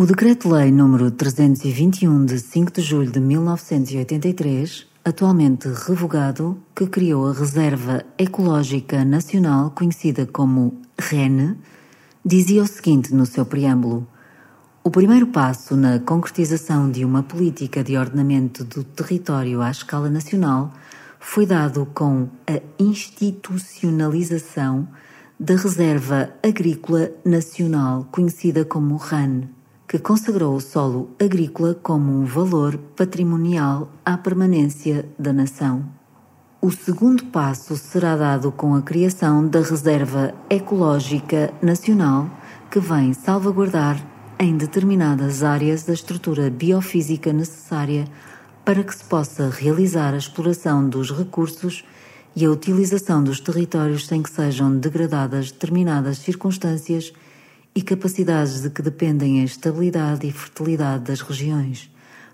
O Decreto-Lei nº 321 de 5 de julho de 1983, atualmente revogado, que criou a Reserva Ecológica Nacional, conhecida como REN, dizia o seguinte no seu preâmbulo: O primeiro passo na concretização de uma política de ordenamento do território à escala nacional foi dado com a institucionalização da Reserva Agrícola Nacional, conhecida como RAN que consagrou o solo agrícola como um valor patrimonial à permanência da nação. O segundo passo será dado com a criação da Reserva Ecológica Nacional, que vem salvaguardar em determinadas áreas a estrutura biofísica necessária para que se possa realizar a exploração dos recursos e a utilização dos territórios sem que sejam degradadas determinadas circunstâncias e capacidades de que dependem a estabilidade e fertilidade das regiões,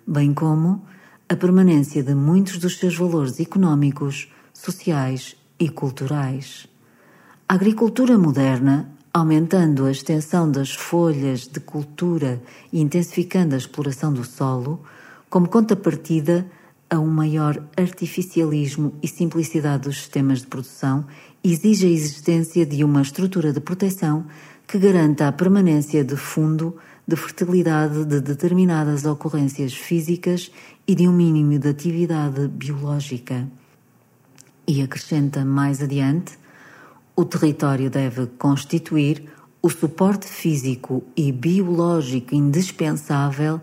bem como a permanência de muitos dos seus valores económicos, sociais e culturais. A agricultura moderna, aumentando a extensão das folhas de cultura e intensificando a exploração do solo, como contrapartida a um maior artificialismo e simplicidade dos sistemas de produção, exige a existência de uma estrutura de proteção que garanta a permanência de fundo de fertilidade de determinadas ocorrências físicas e de um mínimo de atividade biológica. E acrescenta mais adiante: o território deve constituir o suporte físico e biológico indispensável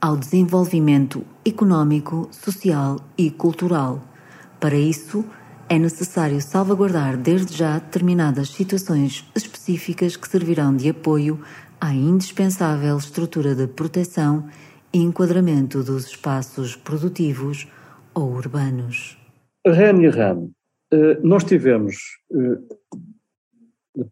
ao desenvolvimento económico, social e cultural. Para isso, é necessário salvaguardar desde já determinadas situações específicas que servirão de apoio à indispensável estrutura de proteção e enquadramento dos espaços produtivos ou urbanos. REN e RAM, eh, nós tivemos, eh,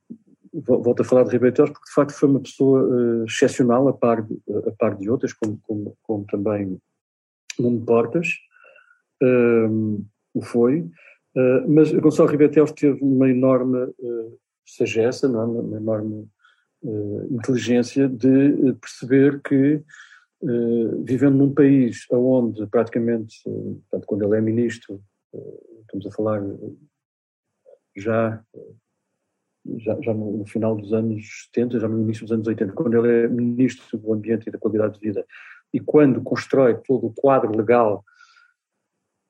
volto a falar de Ribeiro porque de facto foi uma pessoa eh, excepcional a par de, a par de outras, como, como, como também Nuno Portas, o foi, Uh, mas Gonçalo Ribetelos teve uma enorme uh, sagessa, não é? uma enorme uh, inteligência de perceber que, vivendo num país onde praticamente, portanto, quando ele é ministro, estamos a falar já, já, já no, final dos anos 70, já no início dos anos 80, quando ele é ministro do Ambiente e da Qualidade de Vida, e quando constrói todo o quadro legal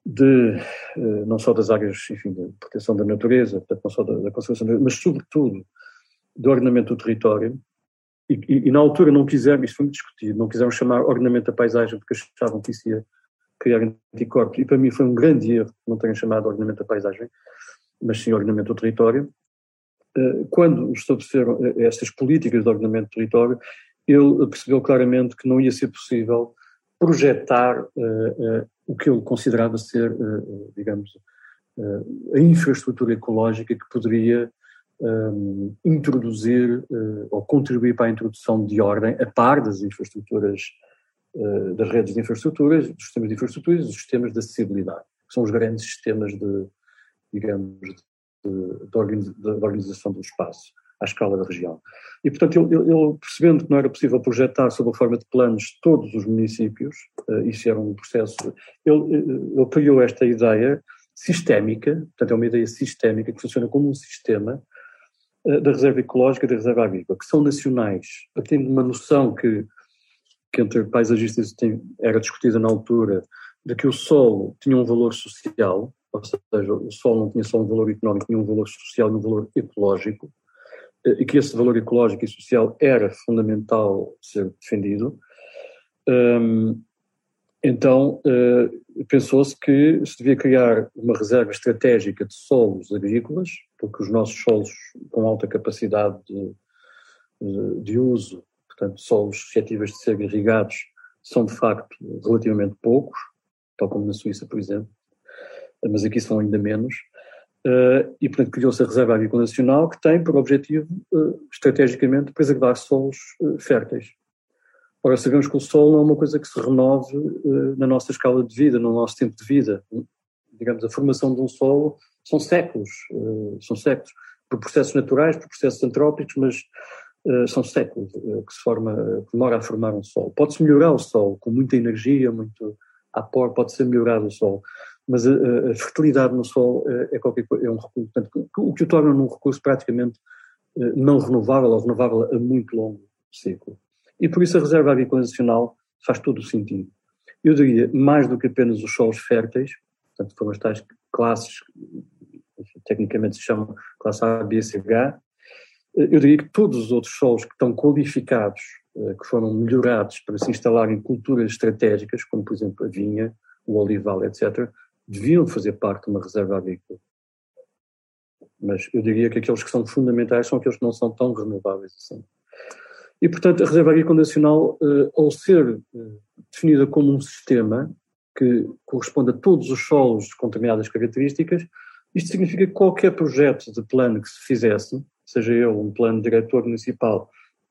de eh, não só das áreas, enfim, de proteção da natureza, portanto, não só da, da conservação, mas sobretudo do ordenamento do território, e, e, e, na altura não quiseram, isto foi muito discutido, não quiseram chamar ordenamento da paisagem porque achavam que isso ia criar anticorpos, e para mim foi um grande erro não terem chamado ordenamento da paisagem, mas sim ordenamento do território. Eh, quando estabeleceram eh, estas políticas de ordenamento do território, ele percebeu claramente que não ia ser possível projetar o que ele considerava ser, eh, eh, digamos, eh, a infraestrutura ecológica que poderia introduzir ou contribuir para a introdução de ordem a par das infraestruturas, das redes de infraestruturas, dos sistemas de infraestruturas e dos sistemas de acessibilidade, que são os grandes sistemas de, digamos, de, de, de organização do espaço à escala da região. E, portanto, ele, percebendo que não era possível projetar sob a forma de planos todos os municípios, uh, isso era um processo, ele, eh, ele criou esta ideia sistémica, portanto é uma ideia sistémica que funciona como um sistema uh, da reserva ecológica e da reserva agrícola, que são nacionais, partindo uma noção que, que entre paisagistas tem, era discutida na altura, de que o solo tinha um valor social, ou seja, o solo não tinha só um valor económico, tinha um valor social e um valor ecológico, e que esse valor ecológico e social era fundamental ser defendido, um, então uh, pensou-se que se devia criar uma reserva estratégica de solos agrícolas, porque os nossos solos com alta capacidade de, de, de uso, portanto solos suscetíveis de ser irrigados, são de facto relativamente poucos, tal como na Suíça, por exemplo, mas aqui são ainda menos, Uh, e, portanto, criou-se a Reserva Agrícola Nacional, que tem por objetivo, uh, estrategicamente, preservar solos uh, férteis. Ora, sabemos que o solo não é uma coisa que se renove na nossa escala de vida, no nosso tempo de vida. Digamos, a formação de um solo são séculos, são séculos, por processos naturais, por processos antrópicos, mas são séculos que se forma, que demora a formar um solo. Pode-se melhorar o solo com muita energia, muito apor, pode ser melhorado o solo, mas a, a fertilidade no solo é, é, qualquer é um recurso, portanto, o que o torna um recurso praticamente não renovável ou renovável a muito longo ciclo. E por isso a reserva agrícola nacional faz todo o sentido. Eu diria, mais do que apenas os solos férteis, portanto, foram as tais classes, tecnicamente se chamam classe A, B, C, H, eu diria que todos os outros solos que estão qualificados, eh, que foram melhorados para se instalar em culturas estratégicas, como por exemplo a vinha, o olival, etc., deviam fazer parte de uma reserva agrícola. Mas eu diria que aqueles que são fundamentais são aqueles que não são tão renováveis assim. E, portanto, a Reserva Agrícola Nacional, eh, ao ser eh, definida como um sistema que corresponde a todos os solos com determinadas características, isto significa que qualquer projeto de plano que se fizesse, seja ele um plano diretor municipal,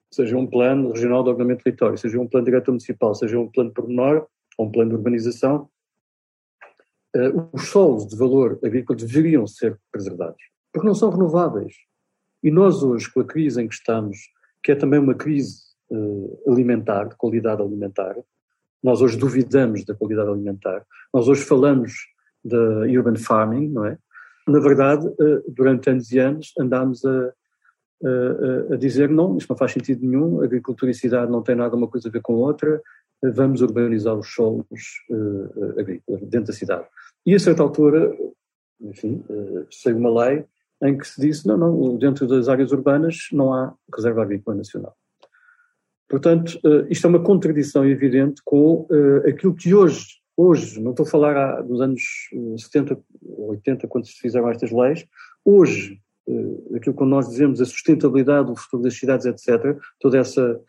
seja um plano regional de ordenamento do território, seja um plano diretor municipal, seja um plano pormenor ou um plano de urbanização, eh, os solos de valor agrícola deveriam ser preservados, porque não são renováveis. E nós hoje, com a crise em que estamos, que é também uma crise uh, alimentar, de qualidade alimentar. Nós hoje duvidamos da qualidade alimentar. Nós hoje falamos da urban farming, não é? Na verdade, uh, durante anos e anos andámos a, a, a, dizer não, isto não faz sentido nenhum, agricultura e cidade não tem nada uma coisa a ver com outra, vamos urbanizar os solos uh, agrícolas dentro da cidade. E a certa altura, enfim, uh, saiu uma lei em que se disse, não, não, dentro das áreas urbanas não há reserva agrícola nacional. Portanto, eh, isto é uma contradição evidente com eh, aquilo que hoje, hoje, não estou a falar dos anos 70 ou 80, quando se fizeram estas leis, hoje, eh, aquilo que nós dizemos, a sustentabilidade, o futuro das cidades, etc., toda essa,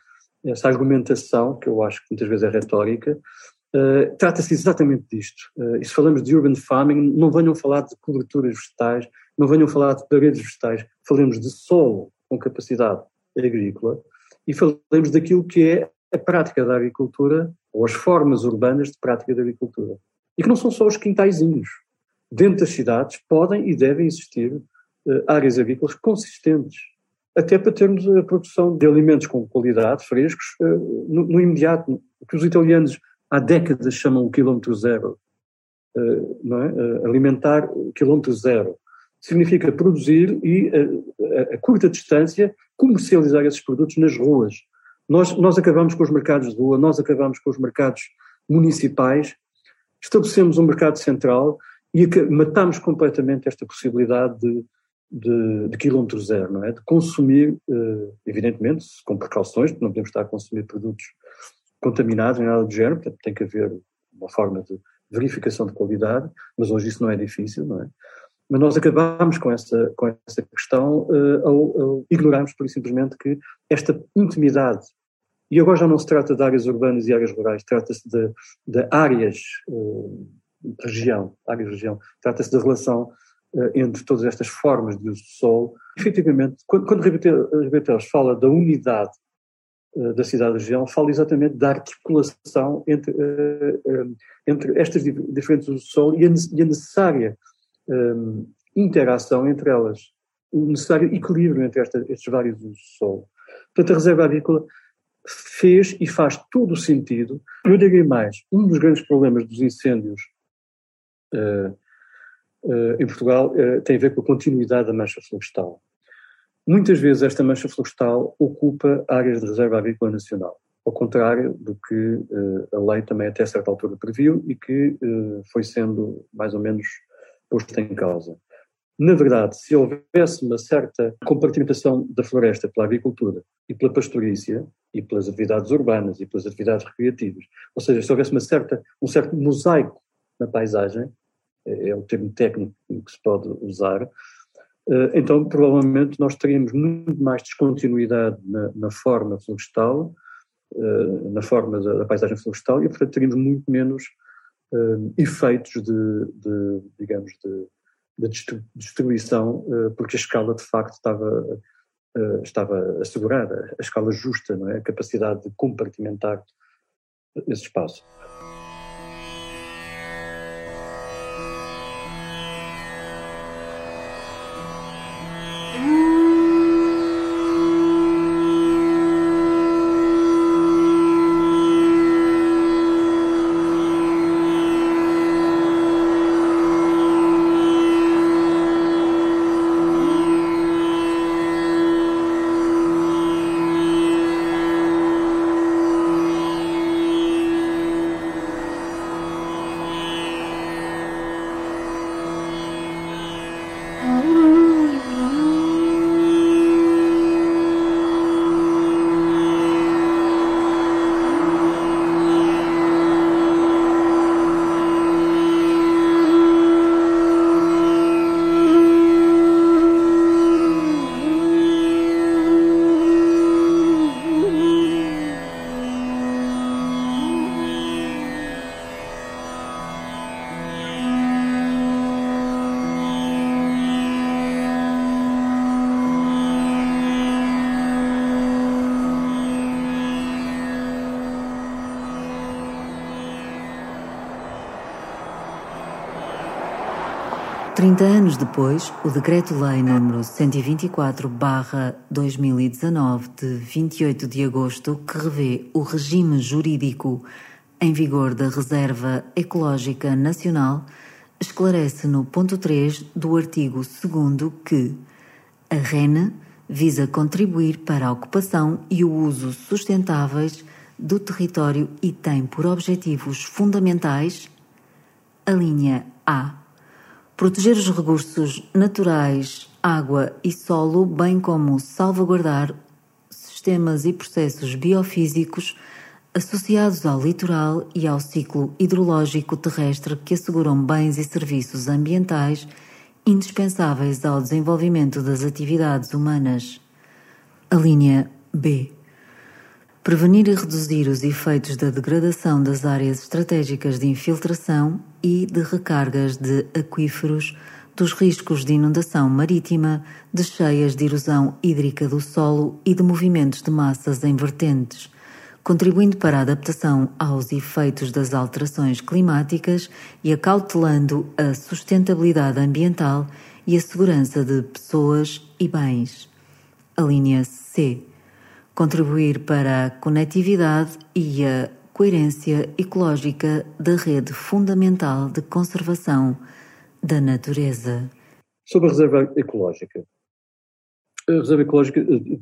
essa argumentação, que eu acho que muitas vezes é retórica, Uh, Trata-se exatamente disto. Uh, e se falamos de urban farming, não venham falar de coberturas vegetais, não venham falar de paredes vegetais, falemos de solo com capacidade agrícola e falemos daquilo que é a prática da agricultura ou as formas urbanas de prática da agricultura. E que não são só os quintaizinhos. Dentro das cidades podem e devem existir uh, áreas agrícolas consistentes, até para termos a produção de alimentos com qualidade, frescos, uh, no, no, imediato. O que os italianos há décadas chamam o quilómetro zero, não é? alimentar quilómetro zero significa produzir e, a, a, curta distância, comercializar esses produtos nas ruas. Nós, nós acabamos com os mercados de rua, nós acabamos com os mercados municipais, estabelecemos um mercado central e matamos completamente esta possibilidade de, de, de zero, não é? De consumir, eh, evidentemente, com precauções, porque não podemos estar a consumir produtos contaminados nem nada do género, portanto tem que haver uma forma de verificação de qualidade, mas hoje isso não é difícil, não é? Mas nós acabamos com essa, com essa questão uh, ao, ao ignorarmos, por simplesmente, que esta intimidade, e agora já não se trata de áreas urbanas e áreas rurais, trata-se de, de áreas, uh, região, áreas região, trata-se da relação uh, entre todas estas formas de uso do solo. Efetivamente, quando, quando Ribetelos fala da unidade da cidade-região, fala exatamente da articulação entre, entre estas diferentes usos do solo e a, necessária interação entre elas, o necessário equilíbrio entre esta, estes vários usos do solo. Portanto, a reserva agrícola fez e faz todo o sentido. Eu diria mais, um dos grandes problemas dos incêndios uh, uh, em Portugal uh, tem a ver com a continuidade da mancha florestal. Muitas vezes esta mancha florestal ocupa áreas de reserva agrícola nacional, ao contrário do que a lei também até certa altura previu e que foi sendo mais ou menos posto em causa. Na verdade, se houvesse uma certa compartimentação da floresta pela agricultura e pela pastorícia e pelas atividades urbanas e pelas atividades recreativas, ou seja, se houvesse uma certa, um certo mosaico na paisagem, é, é o termo técnico que se pode usar, eh, então provavelmente nós teríamos muito mais descontinuidade na, na forma florestal, eh, na forma da, da paisagem florestal e, portanto, teríamos muito menos uh, efeitos de, de, digamos, de, de destruição, uh, porque a escala de facto estava, estava assegurada, a escala justa, não é? a capacidade de compartimentar esse espaço. 30 anos depois, o Decreto-Lei nº 124-2019 de 28 de agosto, que revê o regime jurídico em vigor da Reserva Ecológica Nacional, esclarece no ponto 3 do artigo 2 que a RENA visa contribuir para a ocupação e o uso sustentáveis do território e tem por objetivos fundamentais a linha A proteger os recursos naturais, água e solo, bem como salvaguardar sistemas e processos biofísicos associados ao litoral e ao ciclo hidrológico terrestre que asseguram bens e serviços ambientais indispensáveis ao desenvolvimento das atividades humanas. A linha B. Prevenir e reduzir os efeitos da degradação das áreas estratégicas de infiltração e de recargas de aquíferos, dos riscos de inundação marítima, de cheias de erosão hídrica do solo e de movimentos de massas em vertentes, contribuindo para a adaptação aos efeitos das alterações climáticas e acautelando a sustentabilidade ambiental e a segurança de pessoas e bens. A linha C. Contribuir para a conectividade e a coerência ecológica da rede fundamental de conservação da natureza. Sobre a reserva ecológica. A reserva ecológica eh,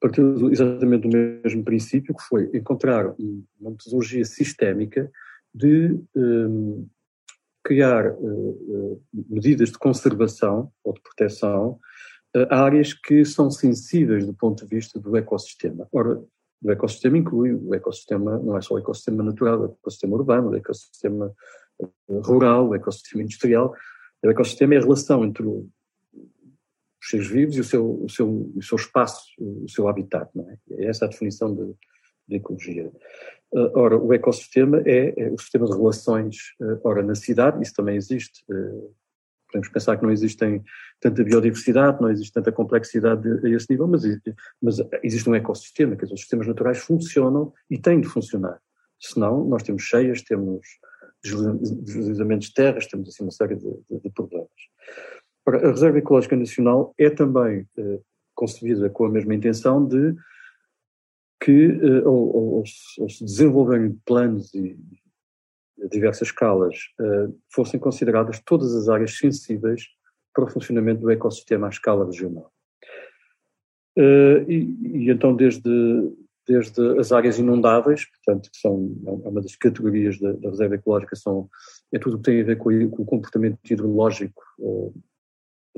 partiu exatamente do mesmo princípio, que foi encontrar uma metodologia sistémica de um, criar uh, medidas de conservação ou de proteção áreas que são sensíveis do ponto de vista do ecossistema. Ora, o ecossistema inclui o ecossistema, não é só o ecossistema natural, o ecossistema urbano, o ecossistema eh, rural, o ecossistema industrial. O ecossistema é a relação entre os seres vivos e o seu, o seu, o seu espaço, o seu habitat. Não é? é essa a definição de, de ecologia. Eh, ora, o ecossistema é, é, o sistema de relações, eh, ora, na cidade, isso também existe, podemos pensar que não existem tanta biodiversidade, não existe tanta complexidade a esse nível, mas, mas existe um ecossistema, que os sistemas naturais funcionam e têm de funcionar. Senão, nós temos cheias, temos deslizamentos de terras, temos assim uma série de, de, de problemas. Ora, a Reserva Ecológica Nacional é também eh, concebida com a mesma intenção de que, eh, ou, ou, ou se desenvolverem planos e, a diversas escalas, uh, fossem consideradas todas as áreas sensíveis para o funcionamento do ecossistema à escala regional. Uh, e, e, então, desde, desde as áreas inundáveis, portanto, que são é uma das categorias da, da reserva ecológica, são, é tudo o que tem a ver com, com o comportamento hidrológico, uh,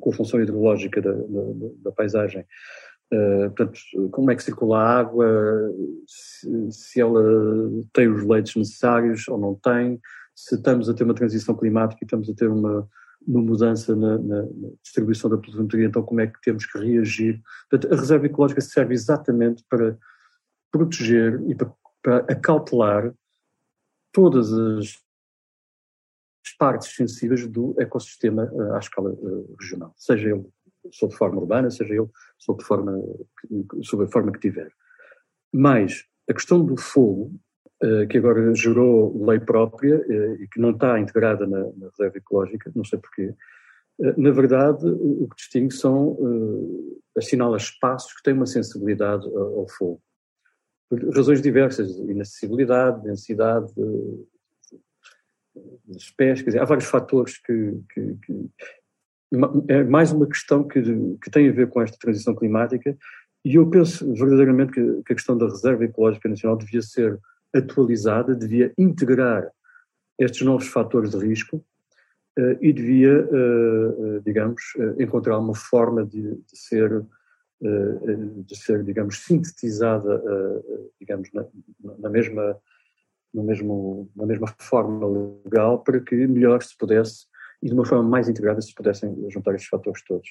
com a função hidrológica da, da, da paisagem, Uh, portanto, como é que circula a água, se, se, ela tem os leitos necessários ou não tem, se estamos a ter uma transição climática e estamos a ter uma, uma mudança na, na, distribuição da pluviometria, então como é que temos que reagir. Portanto, a reserva ecológica serve exatamente para proteger e para, para acautelar todas as partes sensíveis do ecossistema uh, à escala uh, regional, seja ele sob forma urbana, seja ele sob, forma, sob a forma que tiver. Mas a questão do fogo, eh, que agora gerou lei própria eh, e que não está integrada na, na reserva ecológica, não sei porquê, eh, na verdade o que distingue são, assinala espaços que têm uma sensibilidade ao fogo. Por razões diversas, inacessibilidade, densidade, quer dizer, há vários fatores que, que, que, é mais uma questão que, que tem a ver com esta transição climática e eu penso verdadeiramente que, que a questão da reserva ecológica nacional devia ser atualizada, devia integrar estes novos fatores de risco uh, e devia, uh, uh, digamos, encontrar uma forma de, de ser, de ser, digamos, sintetizada, digamos, na, na, mesma, no mesmo, na mesma forma legal para que melhor se pudesse e de uma forma mais integrada se pudessem juntar estes fatores todos.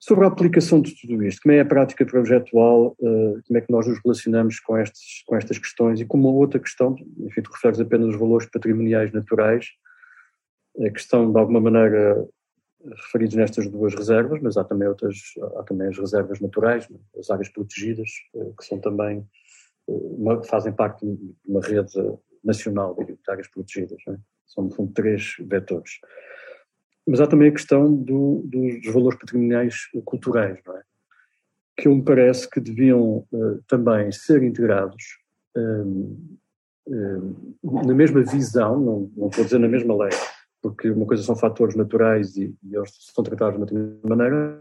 Sobre a aplicação de tudo isto, como é a prática projetual, uh, como é que nós nos relacionamos com, estes, com estas questões e com uma outra questão, enfim, tu referes apenas os valores patrimoniais naturais, a questão de alguma maneira referidos nestas duas reservas, mas há também outras, há também as reservas naturais, as áreas protegidas, uh, que são também, uh, uma, fazem parte de uma rede nacional de áreas protegidas. Não é? São, fundo, três vetores. mas há também a questão do, dos valores patrimoniais culturais, não é? que me parece que deviam uh, também ser integrados um, um, na mesma visão, não, não a dizer na mesma lei, porque uma coisa são fatores naturais e, e eles são tratados de uma maneira,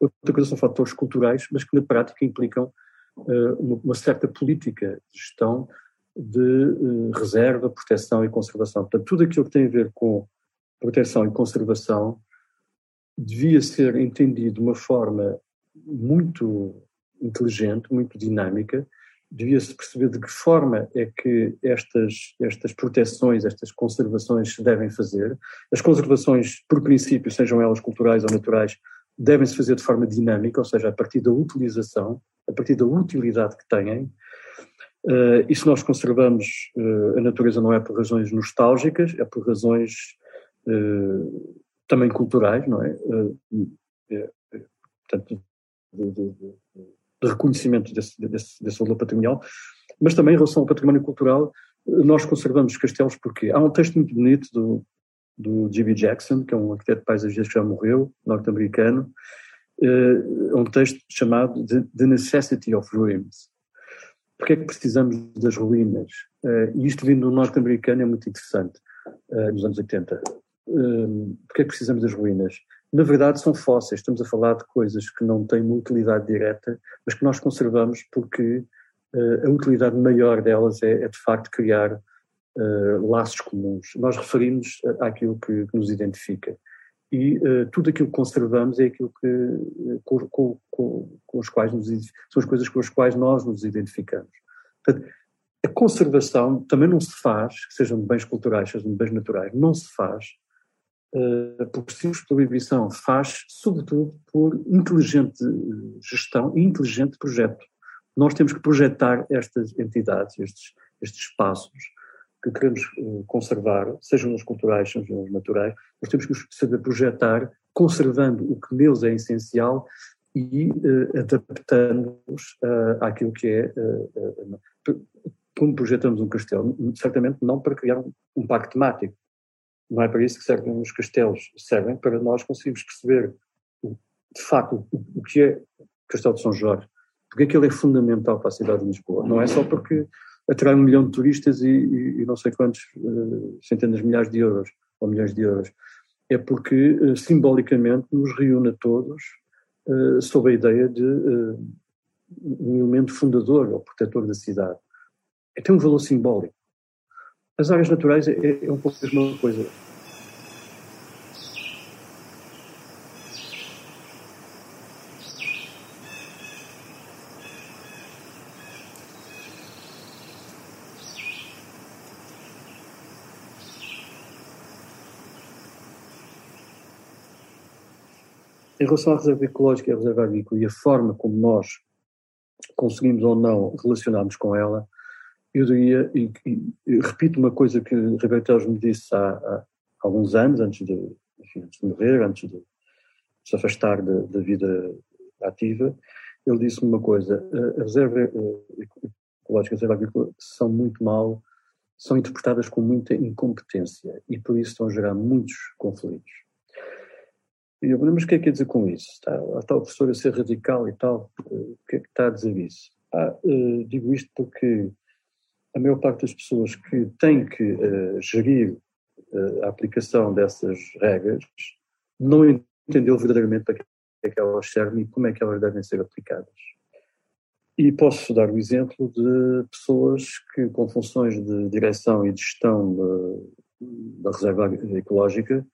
outra coisa são fatores culturais, mas que na prática implicam uh, uma, certa política de gestão de uh, reserva, proteção e conservação. Portanto, tudo aquilo que tem a ver com proteção e conservação devia ser entendido de uma forma muito inteligente, muito dinâmica, devia-se perceber de que forma é que estas, estas proteções, estas conservações se devem fazer. As conservações, por princípio, sejam elas culturais ou naturais, devem-se fazer de forma dinâmica, ou seja, a partir da utilização, a partir da utilidade que têm. Uh, e se nós conservamos uh, a natureza não é por razões nostálgicas, é por razões uh, também culturais, não é? é portanto, de, de, de reconhecimento desse, desse, desse, valor patrimonial, mas também em relação ao património cultural, nós conservamos castelos porque há um texto muito bonito do, do G.B. Jackson, que é um arquiteto paisagista que já morreu, norte-americano, é um texto chamado The Necessity of Ruins. Porquê é que precisamos das ruínas? Eh, e isto vindo do norte-americano é muito interessante, eh, nos anos 80. Porquê é que precisamos das ruínas? na verdade são fósseis. Estamos a falar de coisas que não têm uma utilidade direta, mas que nós conservamos porque uh, a utilidade maior delas é, é de facto criar uh, laços comuns. Nós referimos àquilo que, que nos identifica. E uh, tudo aquilo que conservamos é aquilo que, com, com, com, com os quais nos, são as coisas com as quais nós nos identificamos. Portanto, a conservação também não se faz, sejam de bens culturais, sejam de bens naturais, não se faz uh, por simples proibição, faz sobretudo por inteligente gestão e inteligente projeto. Nós temos que projetar estas entidades, estes, estes espaços que queremos uh, conservar, sejam os culturais, sejam os naturais, nós temos que saber projetar, conservando o que neles é essencial e uh, adaptando-nos uh, àquilo que é. Uh, como projetamos um castelo? Certamente não para criar um, um parque temático, não é para isso que servem os castelos, servem para nós conseguirmos perceber, de facto, o, que é o Castelo de São Jorge, porque é que ele é fundamental para a cidade de Lisboa. Não é só porque atrai um milhão de turistas e, e, e não sei quantos, uh, centenas de milhares de euros, ou milhões de euros. É porque, uh, simbolicamente, nos reúne a todos uh, sob a ideia de um elemento fundador ou protetor da cidade. É, tem um valor simbólico. As áreas naturais é, é um pouco a mesma coisa. Em relação à reserva ecológica e à reserva agrícola e a forma como nós conseguimos ou não relacionarmos com ela, eu diria, e, e, repito uma coisa que Ribeiro Teles me disse há, há, alguns anos, antes de, enfim, antes de morrer, antes de se afastar da, da vida ativa, ele disse-me uma coisa, a reserva ecológica e a reserva agrícola são muito mal, são interpretadas com muita incompetência e por isso estão a gerar muitos conflitos. E eu mas o que é que quer dizer com isso? Está, está o professor a ser radical e tal, o que é que está a dizer isso? Ah, uh, digo isto porque a maior parte das pessoas que têm que uh, gerir uh, a aplicação dessas regras não entendeu verdadeiramente para que é que elas servem e como é que elas devem ser aplicadas. E posso dar o exemplo de pessoas que, com funções de direção e de gestão da reserva ecológica,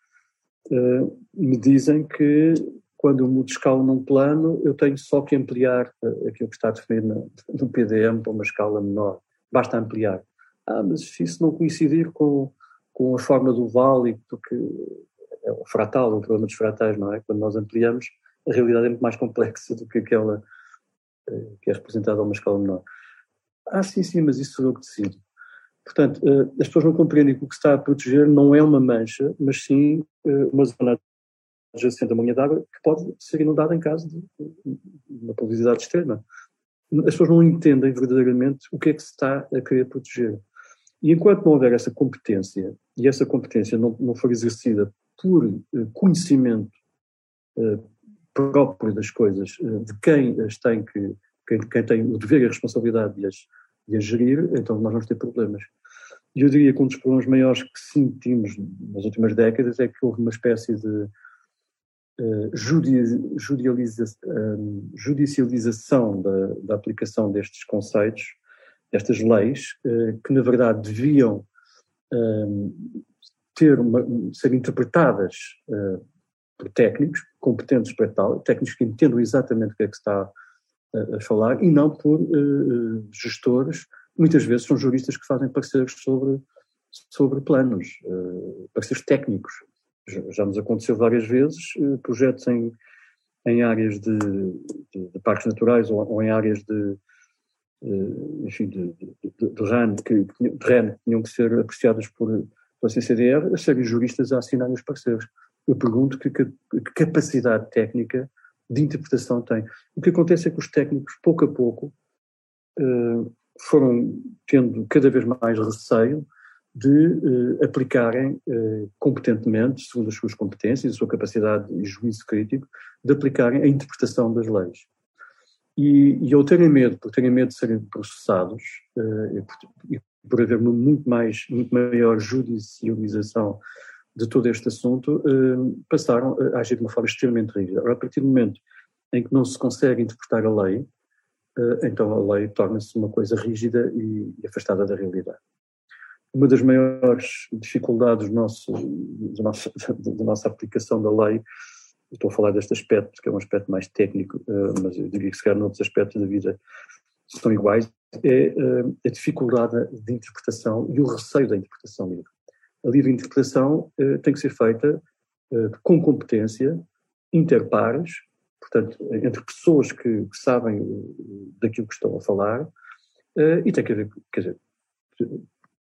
uh, me dizem que quando eu mudo escala num plano, eu tenho só que ampliar aquilo que está definido no PDM para uma escala menor basta ampliar. Ah, mas se isso não coincidir com, com a forma do vale, porque é o fratal, o problema dos fratais, não é? Quando nós ampliamos, a realidade é muito mais complexa do que aquela eh, que é representada a uma escala menor. Ah, sim, sim, mas isso sou eu que decido. Portanto, eh, as pessoas não compreendem que o que está a proteger não é uma mancha, mas sim eh, uma zona adjacente a uma linha d'água que pode ser inundada em caso de uma poluisidade extrema as pessoas não entendem verdadeiramente o que é que se está a querer proteger. E enquanto não houver essa competência, e essa competência não, não for exercida por conhecimento próprio das coisas, de quem as tem que, quem, quem tem o dever e a responsabilidade de as, de as gerir, então nós vamos ter problemas. E eu diria que um dos problemas maiores que sentimos nas últimas décadas é que houve uma espécie de uh, judicialização da, da, aplicação destes conceitos, destas leis, uh, que na verdade deviam uh, ter uma, ser interpretadas por técnicos competentes para tal, técnicos que entendam exatamente o que é que está a, falar, e não por gestores muitas vezes são juristas que fazem pareceres sobre, sobre planos, uh, pareceres técnicos. Já, já, nos aconteceu várias vezes uh, projetos em, em áreas de, de, de parques naturais ou, ou, em áreas de, uh, enfim, de, de, de, RAN, que, de tinham que ser apreciadas por, pela CCDR, a serem juristas a assinarem os pareceres. Eu pergunto que, que, que capacidade técnica de interpretação tem. O que acontece é que os técnicos, pouco a pouco, uh, foram tendo cada vez mais receio de uh, aplicarem uh, competentemente, segundo as suas competências, a sua capacidade e juízo crítico, de aplicarem a interpretação das leis. E, e ao terem medo, por terem medo de serem processados, e, por, e por haver muito, mais, muito maior judicialização de todo este assunto, passaram a agir de uma forma extremamente rígida. A partir do momento em que não se consegue interpretar a lei, eh, então a lei torna-se uma coisa rígida e afastada da realidade. Uma das maiores dificuldades nosso, do nosso, da nossa aplicação da lei, estou a falar deste aspecto, que é um aspecto mais técnico, eh, mas eu diria que se calhar noutros aspectos da vida são iguais, é eh, a dificuldade de interpretação e o receio da interpretação livre. A livre interpretação tem que ser feita com competência, interpares, portanto, entre pessoas que, que sabem daquilo que estão a falar, uh, e tem que haver, quer dizer,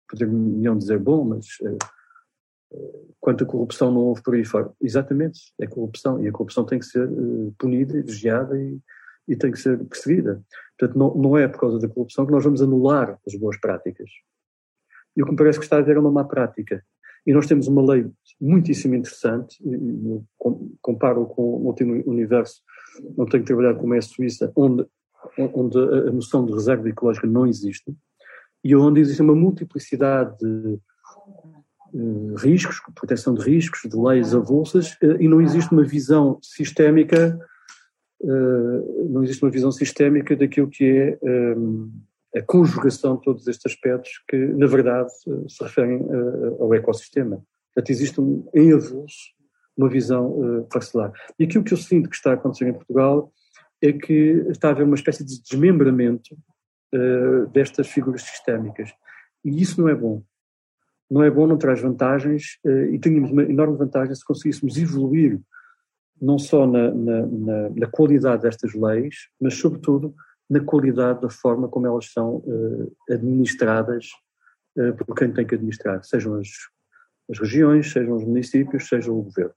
poderiam dizer, bom, mas uh, quanto à corrupção não houve por aí fora. Exatamente, é corrupção, e a corrupção tem que ser punida, vigiada e, e tem que ser perseguida. Portanto, não, não é por causa da corrupção que nós vamos anular as boas práticas. E o que me parece que está a haver é uma má prática. E nós temos uma lei muitíssimo interessante, comparo com o último universo, não tenho trabalhado como é a Suíça, onde, onde a noção de reserva ecológica não existe, e onde existe uma multiplicidade de uh, riscos, proteção de riscos, de leis avulsas, uh, e não existe uma visão sistémica, uh, não existe uma visão sistémica daquilo que é um, a conjugação de todos estes aspectos que, na verdade, se referem ao ecossistema. Portanto, existe um, em avulso uma visão uh, parcelar. E aquilo que eu sinto que está a acontecer em Portugal é que está a haver uma espécie de desmembramento uh, destas figuras sistémicas. E isso não é bom. Não é bom, não traz vantagens, uh, e tínhamos uma enorme vantagem se conseguíssemos evoluir não só na, na, na, na, qualidade destas leis, mas sobretudo na qualidade da forma como elas são uh, administradas uh, por quem tem que administrar, sejam as, as regiões, sejam os municípios, seja o governo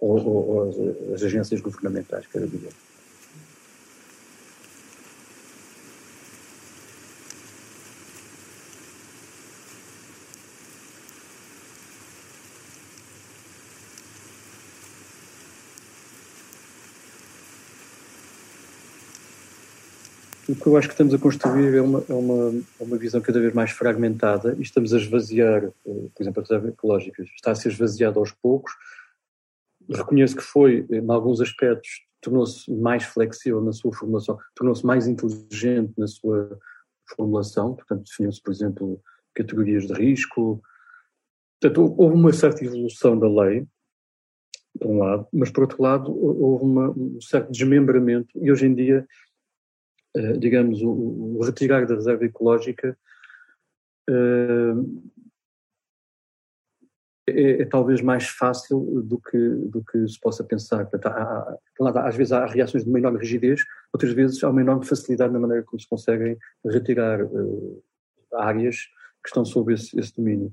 ou, ou, ou as, as, agências governamentais, quero dizer. O que eu acho que estamos a construir é uma, é uma, é uma visão cada vez mais fragmentada e estamos a esvaziar, eh, por exemplo, a reserva ecológica está a ser esvaziada aos poucos. Reconheço que foi, em alguns aspectos, tornou-se mais flexível na sua formulação, tornou-se mais inteligente na sua formulação, portanto, definiu-se, por exemplo, categorias de risco. Portanto, houve uma certa evolução da lei, por um lado, mas por outro lado, houve uma, um certo desmembramento e hoje em dia eh, digamos, o, o, retirar da reserva ecológica uh, é, é, talvez mais fácil do que, do que se possa pensar. Portanto, há, há, às vezes há reações de uma enorme rigidez, outras vezes há uma enorme facilidade na maneira como se conseguem retirar uh, áreas que estão sob esse, esse domínio.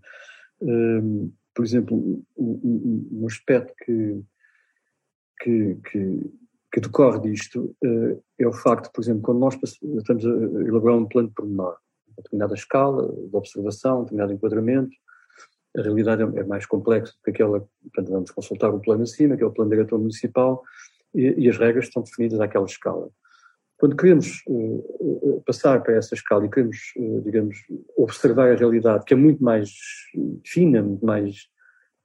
por exemplo, um, um, aspecto que, que, que que decorre disto uh, é o facto, por exemplo, quando nós estamos a elaborar um plano de pormenor, uma determinada escala de observação, um determinado enquadramento, a realidade é, é mais complexa do que aquela, portanto, vamos consultar o plano acima, que é o plano diretor municipal, e, e as regras estão definidas àquela escala. Quando queremos uh, passar para essa escala e queremos, uh, digamos, observar a realidade, que é muito mais fina, muito mais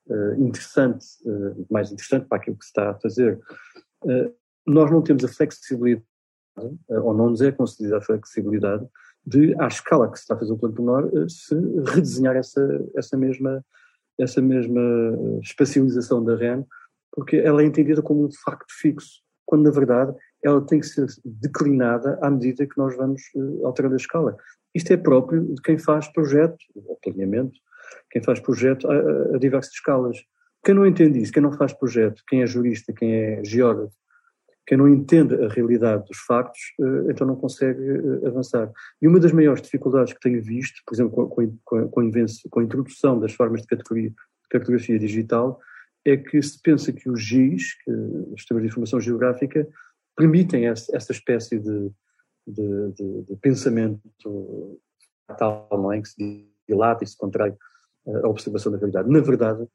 uh, interessante, mais interessante para aquilo que se está a fazer, nós não temos a flexibilidade, ou não nos é concedida a flexibilidade, de, à escala que se está a fazer o plano menor, se redesenhar essa, essa, mesma, essa mesma espacialização da REN, porque ela é entendida como um facto fixo, quando na verdade ela tem que ser declinada à medida que nós vamos alterando a escala. Isto é próprio de quem faz projeto, ou planeamento, quem faz projeto a, a, diversas escalas. Quem não entende isso, quem não faz projeto, quem é jurista, quem é geógrafo, quem não entende a realidade dos factos, uh, então não consegue uh, avançar. E uma das maiores dificuldades que tenho visto, por exemplo, com, com, com, com a introdução das formas de categoria, cartografia digital, é que se pensa que o GIS, que, os Sistemas de Informação Geográfica, permitem essa espécie de, de, de, de pensamento tal, não é? que se dilata e se contrai eh, a observação da realidade. Na verdade,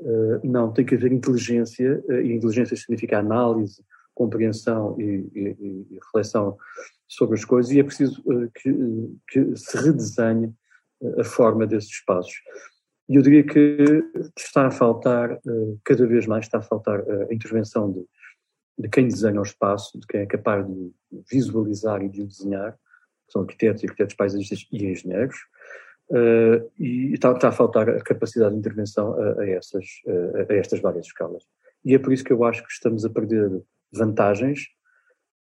eh, não, tem que haver inteligência, eh, e inteligência significa análise, compreensão e, e, e reflexão sobre as coisas, e é preciso que, que se redesenhe a forma desses espaços. E eu diria que está a faltar, cada vez mais está a faltar a intervenção de de quem desenha o espaço, de quem é capaz de visualizar e de desenhar, são arquitetos, arquitetos paisagistas e engenheiros, e está, está, a faltar a capacidade de intervenção a, a essas, a, a, estas várias escalas. E é por isso que eu acho que estamos a perder vantagens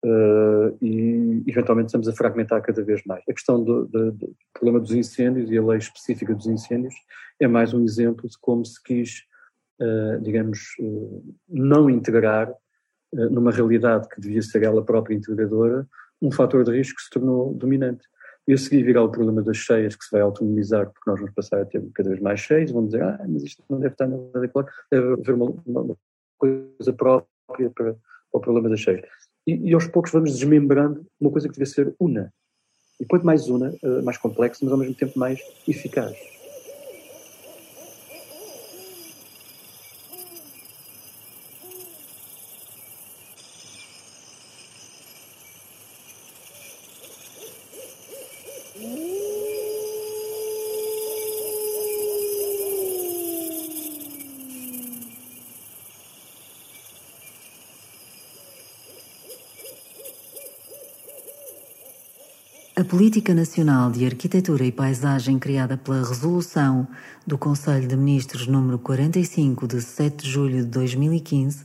uh, e eventualmente estamos a fragmentar cada vez mais. A questão do, do, do, problema dos incêndios e a lei específica dos incêndios é mais um exemplo de como se quis, uh, digamos, não integrar numa realidade que devia ser ela própria integradora, um fator de risco que se tornou dominante. E a seguir virá o problema das cheias, que se vai autonomizar, porque nós vamos passar a ter cada vez mais cheias, vão dizer, ah, mas isto não deve estar nada adequado, deve haver uma, uma, coisa própria para, para, o problema das cheias. E, e, aos poucos vamos desmembrando uma coisa que devia ser una. E quanto mais una, eh, mais complexa, mas ao mesmo tempo mais eficaz. Política Nacional de Arquitetura e Paisagem, criada pela Resolução do Conselho de Ministros número 45 de 7 de julho de 2015,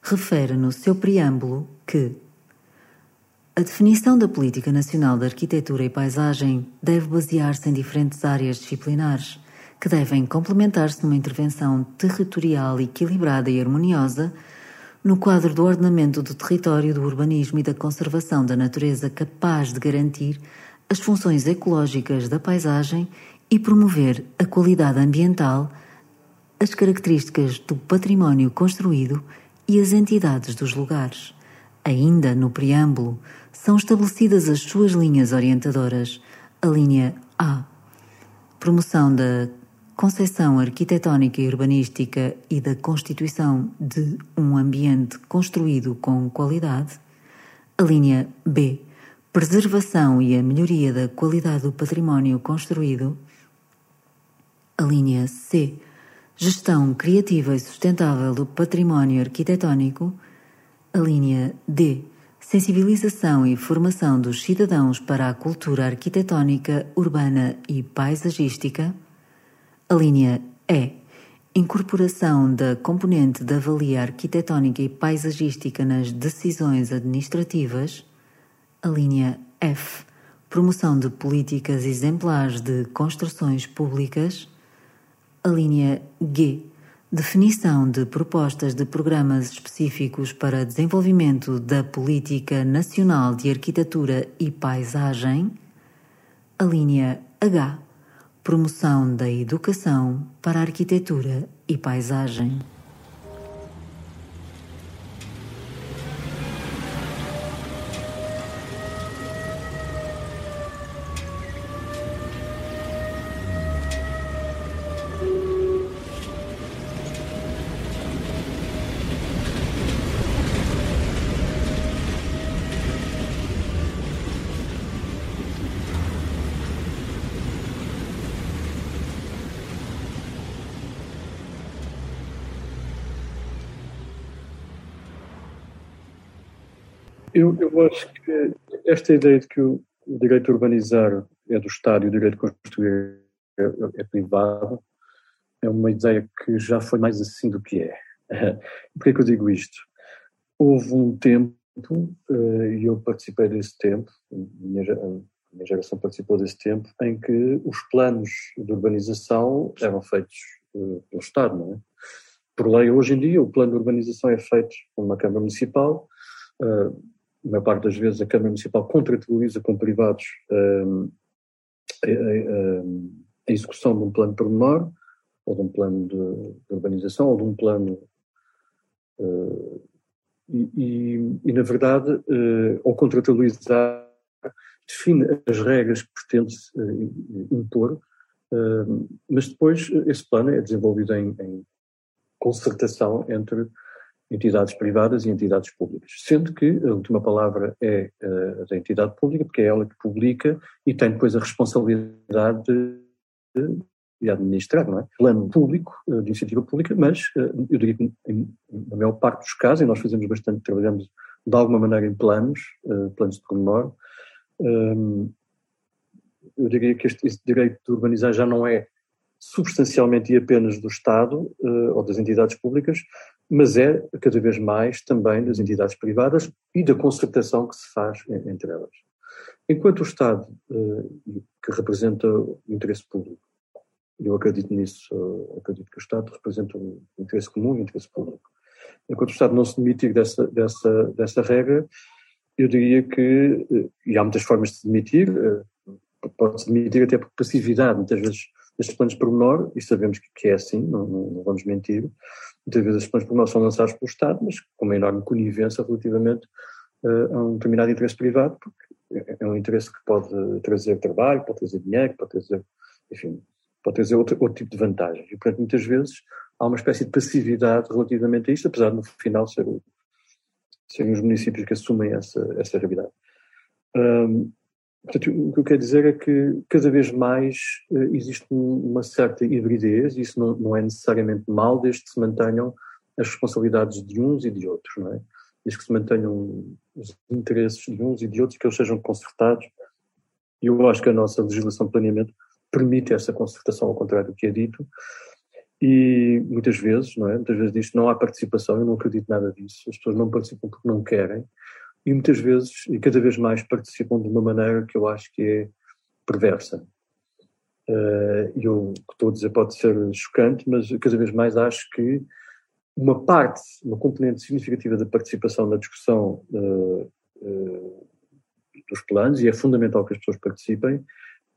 refere no seu preâmbulo que a definição da Política Nacional de Arquitetura e Paisagem deve basear-se em diferentes áreas disciplinares, que devem complementar-se numa intervenção territorial equilibrada e harmoniosa no quadro do ordenamento do território, do urbanismo e da conservação da natureza capaz de garantir as funções ecológicas da paisagem e promover a qualidade ambiental, as características do património construído e as entidades dos lugares. Ainda no preâmbulo, são estabelecidas as suas linhas orientadoras. A linha A. Promoção da concepção arquitetónica e urbanística e da constituição de um ambiente construído com qualidade. A linha B. Preservação e a melhoria da qualidade do património construído. A linha C. Gestão criativa e sustentável do património arquitetónico. A linha D. Sensibilização e formação dos cidadãos para a cultura arquitetónica, urbana e paisagística. A linha E. Incorporação da componente da avalia arquitetónica e paisagística nas decisões administrativas. A linha F. Promoção de políticas exemplares de construções públicas. A linha G. Definição de propostas de programas específicos para desenvolvimento da Política Nacional de Arquitetura e Paisagem. A linha H Promoção da educação para arquitetura e paisagem. Eu, eu acho que esta ideia de que o, direito a urbanizar é do Estado e o direito a construir é, é, privado é uma ideia que já foi mais assim do que é. Por que é que eu digo isto? Houve um tempo, eh, e eu participei desse tempo, a minha, geração participou desse tempo, em que os planos de urbanização eram feitos eh, pelo Estado, não é? Por lei, hoje em dia, o plano de urbanização é feito por uma Câmara Municipal, a maior parte das vezes a Câmara Municipal contratualiza com privados uh, a, a, a, execução de um plano pormenor, ou de um plano de, de urbanização, ou de um plano uh, e, e, e, na verdade, uh, ao contratualizar, define as regras que pretende uh, impor, uh, mas depois esse plano é desenvolvido em, em, concertação entre entidades privadas e entidades públicas, sendo que a última palavra é da entidade pública, porque é ela que publica e tem depois a responsabilidade de, e administrar, não é? Plano público, eh, de iniciativa pública, mas eh, eu diria que em, na maior parte dos casos, e nós fazemos bastante, trabalhamos de alguma maneira em planos, planos de pormenor, ehm, eu diria que este, este direito de urbanizar já não é substancialmente e apenas do Estado ou das entidades públicas, mas é cada vez mais também das entidades privadas e da concertação que se faz entre elas. Enquanto o Estado, que representa o interesse público, eu acredito nisso, acredito que o Estado representa um interesse comum e um interesse público. Enquanto o Estado não se demitir dessa, dessa, dessa regra, eu diria que, eh, e há muitas formas de se demitir, eh, pode-se demitir até por passividade, muitas vezes estes planos por menor, e sabemos que é assim, não, não, não vamos mentir, muitas vezes estes planos por menor são lançados pelo Estado, mas com uma enorme conivência relativamente uh, a um determinado interesse privado, porque é, é um interesse que pode trazer trabalho, pode trazer dinheiro, pode trazer, enfim, pode trazer outro, outro tipo de vantagens. E, portanto, muitas vezes há uma espécie de passividade relativamente a isto, apesar de no final ser o, serem os municípios que assumem essa, essa realidade. Um, portanto, o que eu quero dizer é que cada vez mais uh, existe uma certa hibridez, e isso não, não, é necessariamente mal, desde que se mantenham as responsabilidades de uns e de outros, não é? Desde que se mantenham os interesses de uns e de outros, que eles sejam consertados. E eu acho que a nossa legislação de planeamento permite essa concertação, ao contrário do que é dito, e muitas vezes, não é? Muitas vezes diz não há participação, eu não acredito nada disso, as pessoas não participam porque não querem, e muitas vezes, e cada vez mais, participam de uma maneira que eu acho que é perversa. Uh, eu, o que estou a dizer pode ser chocante, mas cada vez mais acho que uma parte, uma componente significativa da participação na discussão uh, uh, dos planos, e é fundamental que as pessoas participem,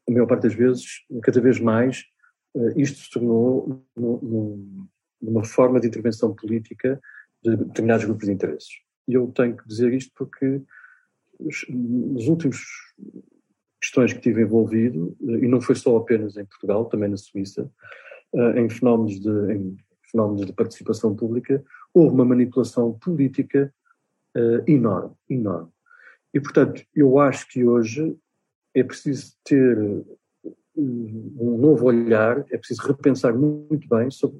a maior parte das vezes, cada vez mais, eh, isto se tornou numa forma de intervenção política de determinados grupos de interesses. E eu tenho que dizer isto porque nos últimos questões que tive envolvido, eh, e não foi só apenas em Portugal, também na Suíça, eh, em fenómenos de, em fenómenos de participação pública, houve uma manipulação política enorme, enorme. E, portanto, eu acho que hoje é preciso ter um novo olhar, é preciso repensar muito bem sobre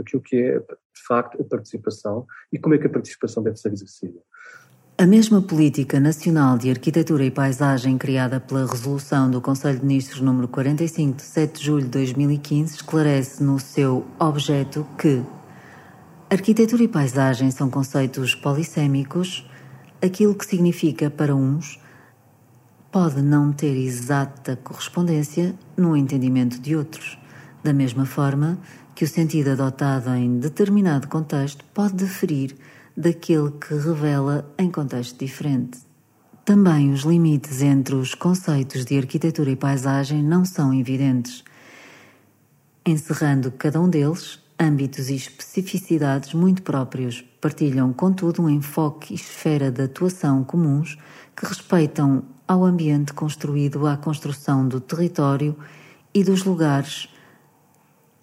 aquilo que é, de facto, a participação e como é que a participação deve ser exercida. A mesma Política Nacional de Arquitetura e Paisagem criada pela Resolução do Conselho de Ministros número 45 de 7 de julho de 2015 esclarece no seu objeto que arquitetura e paisagem são conceitos polissémicos, aquilo que significa para uns pode não ter exata correspondência no entendimento de outros, da mesma forma que o sentido adotado em determinado contexto pode diferir daquele que revela em contexto diferente. Também os limites entre os conceitos de arquitetura e paisagem não são evidentes, encerrando cada um deles âmbitos e especificidades muito próprios, partilham, contudo, um enfoque e esfera de atuação comuns que respeitam ao ambiente construído à construção do território e dos lugares,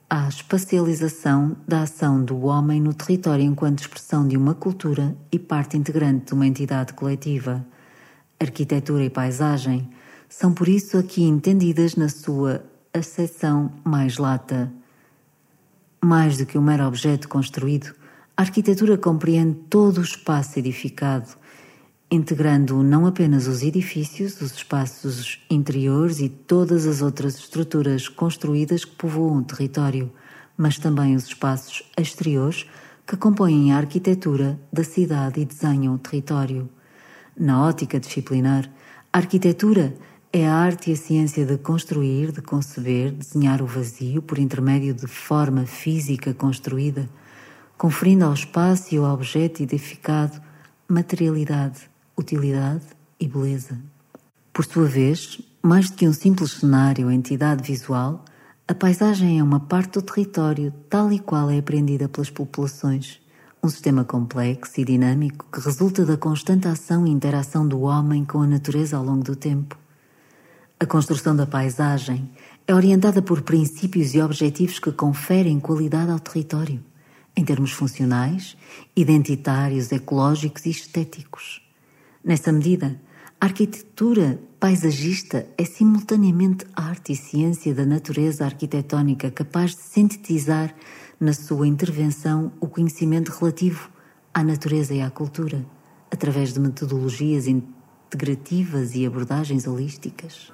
à espacialização da ação do homem no território enquanto expressão de uma cultura e parte integrante de uma entidade coletiva. Arquitetura e paisagem são por isso aqui entendidas na sua acessão mais lata. Mais do que um mero objeto construído, a arquitetura compreende todo o espaço edificado integrando não apenas os edifícios, os espaços interiores e todas as outras estruturas construídas que povoam o território, mas também os espaços exteriores que compõem a arquitetura da cidade e desenham o território. Na ótica disciplinar, a arquitetura é a arte e a ciência de construir, de conceber, desenhar o vazio por intermédio de forma física construída, conferindo ao espaço e ao objeto edificado materialidade, utilidade e beleza. Por sua vez, mais do que um simples cenário ou entidade visual, a paisagem é uma parte do território tal e qual é apreendida pelas populações, um sistema complexo e dinâmico que resulta da constante ação e interação do homem com a natureza ao longo do tempo. A construção da paisagem é orientada por princípios e objetivos que conferem qualidade ao território, em termos funcionais, identitários, ecológicos e estéticos. Nessa medida, a arquitetura paisagista é simultaneamente arte e ciência da natureza arquitetónica capaz de sintetizar na sua intervenção o conhecimento relativo à natureza e à cultura, através de metodologias integrativas e abordagens holísticas.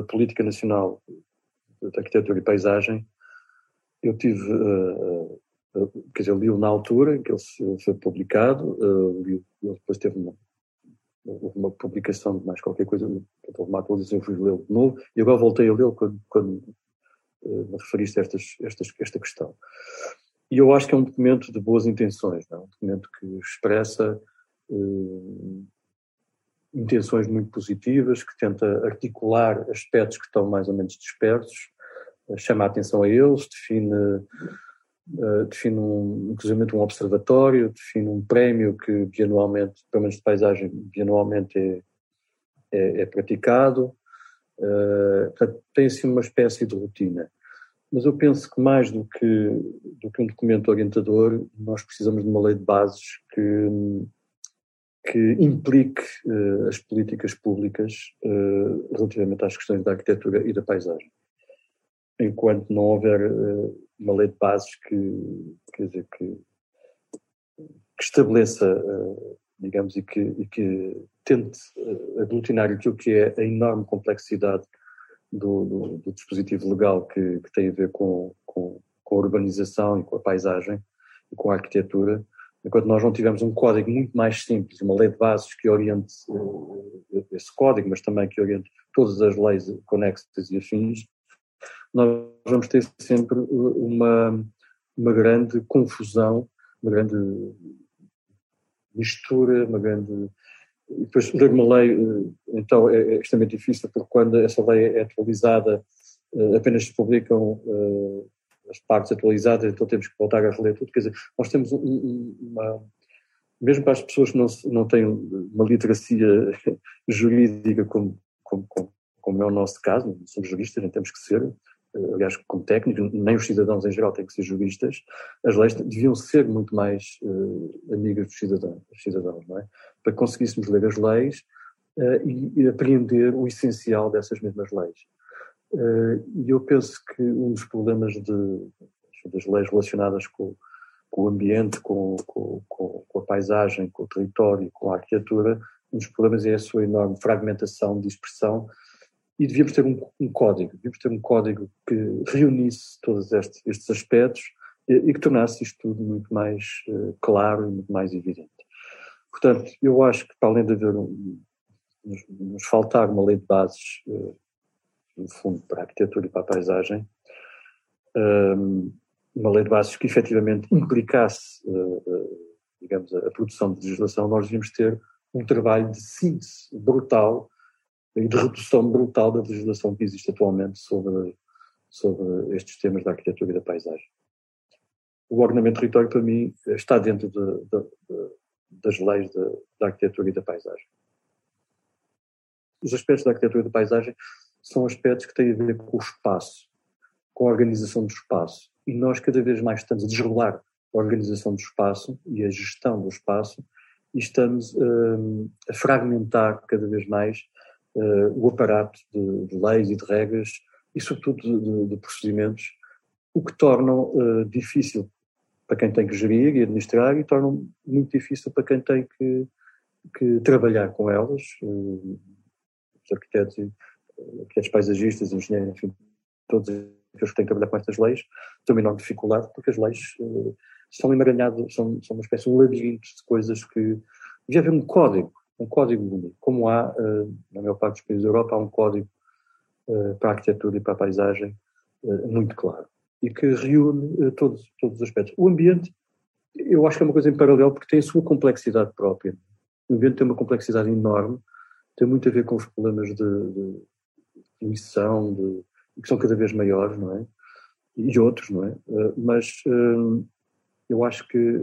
da Política Nacional de Arquitetura e Paisagem, eu tive, uh, uh, quer dizer, li-o na altura em que ele foi publicado, uh, ele depois teve uma, uma publicação de mais qualquer coisa, houve uma atualização, eu fui lê-lo de novo, e agora voltei a lê-lo quando, quando me referiste a estas, estas, esta questão. E eu acho que é um documento de boas intenções, não? É? um documento que expressa intenções muito positivas, que tenta articular aspectos que estão mais ou menos dispersos, eh, chama a atenção a eles, define, uh, define um, inclusive um observatório, define um prémio que bianualmente, pelo menos de paisagem, bianualmente é, é, é praticado. Uh, portanto, tem assim uma espécie de rotina. Mas eu penso que mais do que, do que um documento orientador, nós precisamos de uma lei de bases que que implique uh, as políticas públicas uh, relativamente às questões da arquitetura e da paisagem. Enquanto não houver uh, uma lei de bases que, quer dizer, que, que estabeleça, digamos, e que, e que tente aglutinar aquilo que é a enorme complexidade do, do, do dispositivo legal que, que, tem a ver com, com, com a urbanização e com a paisagem e com a arquitetura, enquanto nós não tivermos um código muito mais simples, uma lei de bases que oriente uh, esse código, mas também que oriente todas as leis conexas e afins, nós vamos ter sempre uma, uma grande confusão, uma grande mistura, uma grande depois, ler uma lei, então, é, é extremamente difícil, porque quando essa lei é atualizada, apenas se publicam as partes atualizadas, então temos que voltar a reler tudo. Quer dizer, nós temos uma. Mesmo para as pessoas que não, não têm uma literacia jurídica como, como, como, como é o nosso caso, não somos juristas, nem temos que ser, aliás, como técnico, nem os cidadãos em geral têm que ser juristas, as leis deviam ser muito mais uh, amigas dos cidadãos, dos cidadãos, é? Para conseguíssemos ler as leis uh, e, e, apreender o essencial dessas mesmas leis. Uh, e eu penso que um dos problemas de, das leis relacionadas com, com o ambiente, com, com, com, a paisagem, com o território, com a arquitetura, um dos problemas é a sua enorme fragmentação de expressão e devíamos ter um, um, código, devíamos ter um código que reunisse todos estes, estes aspectos e, e, que tornasse isto tudo muito mais uh, claro e muito mais evidente. Portanto, eu acho que para além de haver um, nos, nos, faltar uma lei de bases, uh, no fundo, para a arquitetura e para a paisagem, um, uma lei de bases que efetivamente implicasse, uh, digamos, a, produção de legislação, nós devíamos ter um trabalho de síntese brutal e de redução brutal da legislação que existe atualmente sobre, sobre estes temas da arquitetura e da paisagem. O ordenamento território, para mim, está dentro de, de, de, das leis da arquitetura e da paisagem. Os aspectos da arquitetura e da paisagem são aspectos que têm a ver com o espaço, com a organização do espaço. E nós cada vez mais estamos a desregular a organização do espaço e a gestão do espaço e estamos um, a fragmentar cada vez mais uh, o aparato de, de, leis e de regras e, sobretudo, de, de procedimentos, o que tornam uh, difícil para quem tem que gerir e administrar e tornam muito difícil para quem tem que, que trabalhar com elas, os arquitetos, arquitetos paisagistas, engenheiros, enfim, todos aqueles que têm que trabalhar com estas leis, têm uma enorme dificuldade porque as leis uh, são emaranhadas, são, são uma espécie de um labirinto de coisas que devia haver um código um código único, como há uh, na maior parte dos países da Europa, há um código uh, para a arquitetura e para a paisagem muito claro e que reúne todos, todos os aspectos. O ambiente, eu acho que é uma coisa em paralelo porque tem a sua complexidade própria. O ambiente tem uma complexidade enorme, tem muito a ver com os problemas de, de emissão, de, que são cada vez maiores, não é? E outros, não é? Mas eu acho que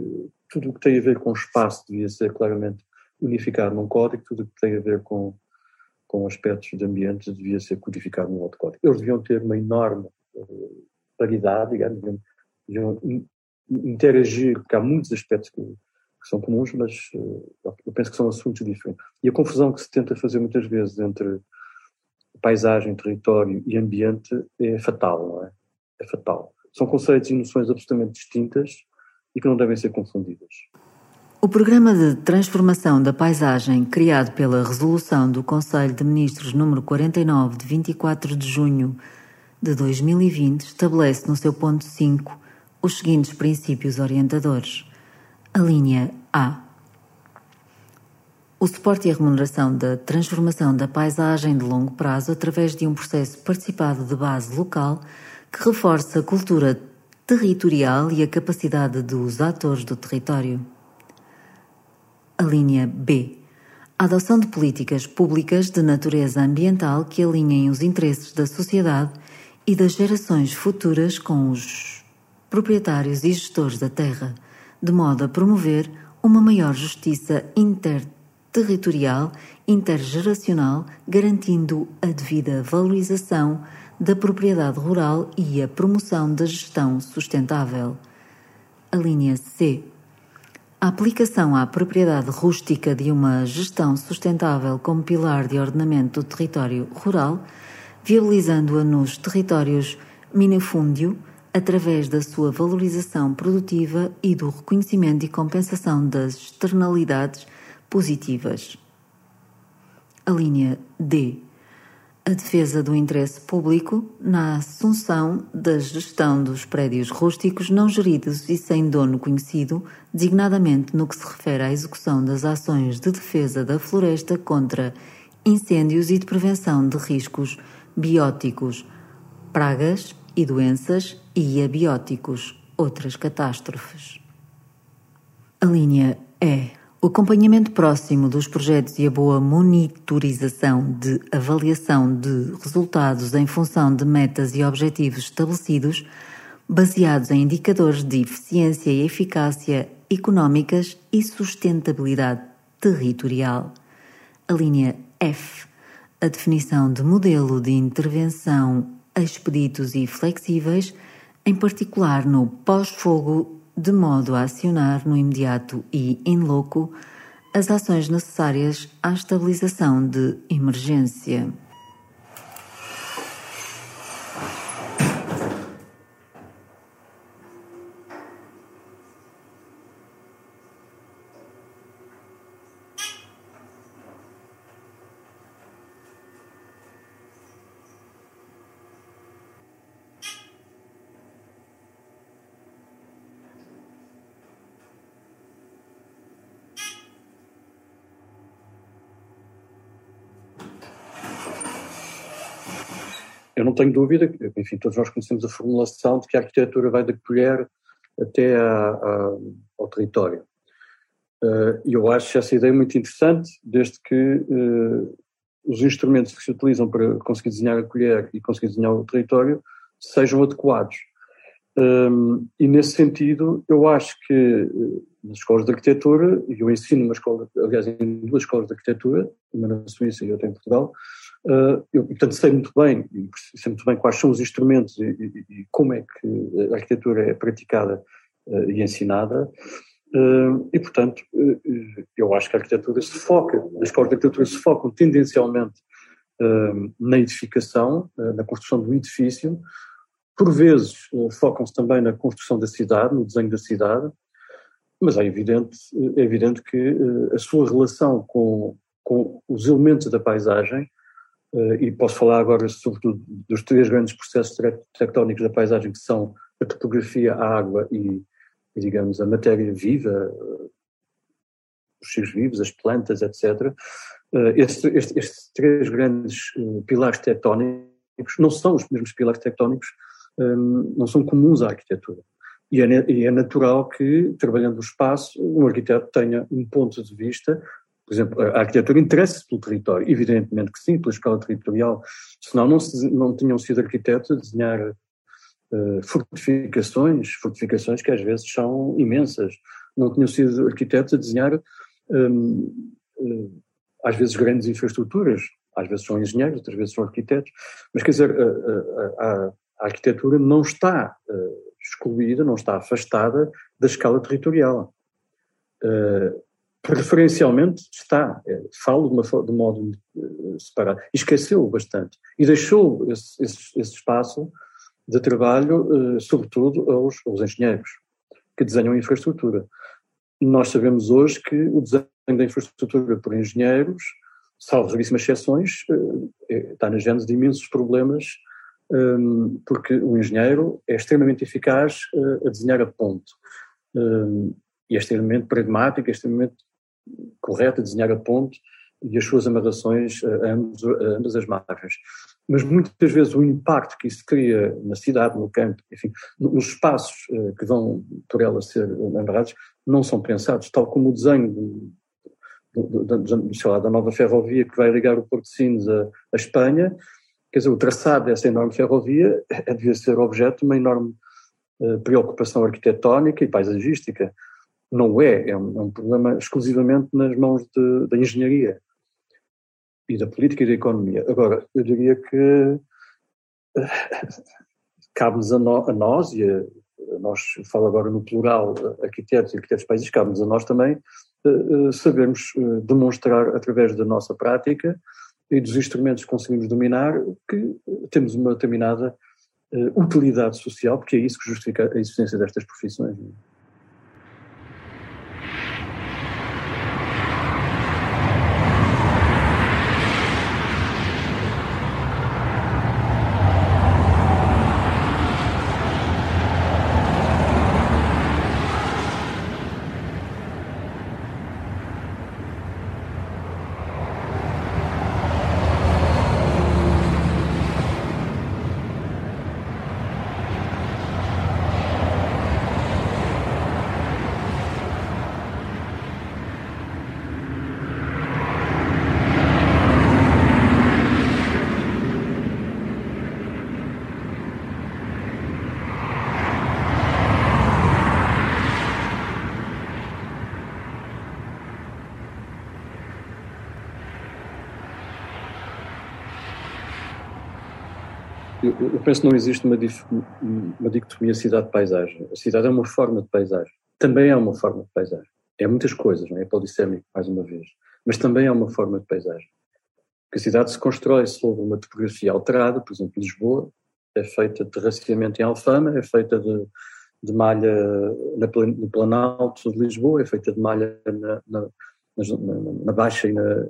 tudo o que tem a ver com espaço devia ser claramente unificar num código tudo o que tem a ver com, com aspectos de ambiente devia ser codificado num outro código. Eles deviam ter uma enorme uh, paridade, digamos, deviam, deviam interagir, porque há muitos aspectos que, que são comuns, mas eu penso que são assuntos diferentes. E a confusão que se tenta fazer muitas vezes entre paisagem, território e ambiente é fatal, não é? É fatal. São conceitos e noções absolutamente distintas e que não devem ser confundidas. O Programa de Transformação da Paisagem, criado pela Resolução do Conselho de Ministros número 49 de 24 de junho de 2020, estabelece no seu ponto 5 os seguintes princípios orientadores. A linha A. O suporte e a remuneração da transformação da paisagem de longo prazo através de um processo participado de base local que reforça a cultura territorial e a capacidade dos atores do território. A linha B. A adoção de políticas públicas de natureza ambiental que alinhem os interesses da sociedade e das gerações futuras com os proprietários e gestores da terra, de modo a promover uma maior justiça interterritorial, intergeracional, garantindo a devida valorização da propriedade rural e a promoção da gestão sustentável. A linha C a aplicação à propriedade rústica de uma gestão sustentável como pilar de ordenamento do território rural, viabilizando-a nos territórios minifúndio através da sua valorização produtiva e do reconhecimento e compensação das externalidades positivas. A linha D a defesa do interesse público na assunção da gestão dos prédios rústicos não geridos e sem dono conhecido, designadamente no que se refere à execução das ações de defesa da floresta contra incêndios e de prevenção de riscos bióticos, pragas e doenças e abióticos, outras catástrofes. A linha E O acompanhamento próximo dos projetos e a boa monitorização de avaliação de resultados em função de metas e objetivos estabelecidos, baseados em indicadores de eficiência e eficácia económicas e sustentabilidade territorial. A linha F, a definição de modelo de intervenção expeditos e flexíveis, em particular no pós-fogo de modo a acionar no imediato e in loco as ações necessárias à estabilização de emergência. Tenho dúvida, enfim, todos nós conhecemos a formulação de que a arquitetura vai da colher até a, a, ao território. Eh, e uh, eu acho essa ideia muito interessante, desde que uh, os instrumentos que se utilizam para conseguir desenhar a colher e conseguir desenhar o território sejam adequados. Um, e nesse sentido, eu acho que eh, nas escolas de arquitetura, e eu ensino uma escola, aliás, em duas escolas de arquitetura, uma na Suíça e outra em Portugal, eu, portanto, sei muito bem, sei muito bem quais são os instrumentos e, e, e como é que a arquitetura é praticada uh, e ensinada, uh, e, portanto, eu acho que a arquitetura se foca, as escolas de arquitetura se focam tendencialmente na edificação, na construção do edifício, por vezes focam-se também na construção da cidade, no desenho da cidade, mas é evidente, é evidente que a sua relação com, com os elementos da paisagem e posso falar agora sobretudo dos três grandes processos tectónicos da paisagem que são a topografia, a água e, digamos, a matéria viva, uh, os seres vivos, as plantas, etc. Uh, estes, estes, estes, três grandes pilares tectónicos não são os mesmos pilares tectónicos, um, não são comuns à arquitetura. E é, é natural que, trabalhando no espaço, um arquiteto tenha um ponto de vista por exemplo, a arquitetura interessa-se pelo território, evidentemente que sim, pela escala territorial, senão não, se, não tinham sido arquitetos a desenhar uh, fortificações, fortificações que às vezes são imensas, não tinham sido arquitetos a desenhar um, uh, às vezes grandes infraestruturas, às vezes são engenheiros, outras vezes são arquitetos, mas quer dizer, a, a, a arquitetura não está uh, excluída, não está afastada da escala territorial. Uh, preferencialmente está, é, falo de, uma, de modo uh, separado, esqueceu bastante e deixou esse, esse, esse espaço de trabalho, uh, sobretudo aos, aos, engenheiros que desenham a infraestrutura. Nós sabemos hoje que o desenho da infraestrutura por engenheiros, salvo raríssimas exceções, uh, está na gênese de imensos problemas, um, porque o engenheiro é extremamente eficaz a desenhar a ponto. Um, e é extremamente pragmático, é extremamente correto desenhar a ponte e as suas amarrações a, ambos, a ambas as margens. Mas muitas vezes o impacto que isso cria na cidade, no campo, enfim, nos espaços uh, que vão por ela ser amarrados, não são pensados, tal como o desenho sei lá, da nova ferrovia que vai ligar o Porto de Sines a Espanha, quer dizer, o traçado dessa enorme ferrovia é, devia ser objeto de uma enorme uh, preocupação arquitetónica e paisagística não é, é um, é um problema exclusivamente nas mãos de, da engenharia e da política e da economia. Agora, eu diria que cabe-nos a, no, a, nós, e a, a nós, falo agora no plural, arquitetos e arquitetos países, cabe-nos a nós também uh, sabermos uh, demonstrar através da nossa prática e dos instrumentos que conseguimos dominar que temos uma determinada uh, utilidade social, porque é isso que justifica a existência destas profissões. Eu, penso que não existe uma, uma dicotomia cidade-paisagem. A cidade é uma forma de paisagem. Também é uma forma de paisagem. É muitas coisas, não é? É polissémico, mais uma vez. Mas também é uma forma de paisagem. Porque a cidade se constrói sobre uma topografia alterada, por exemplo, Lisboa é feita de terraceamento em Alfama, é feita de, de malha na, no Planalto de Lisboa, é feita de malha na, na, na, Baixa e na,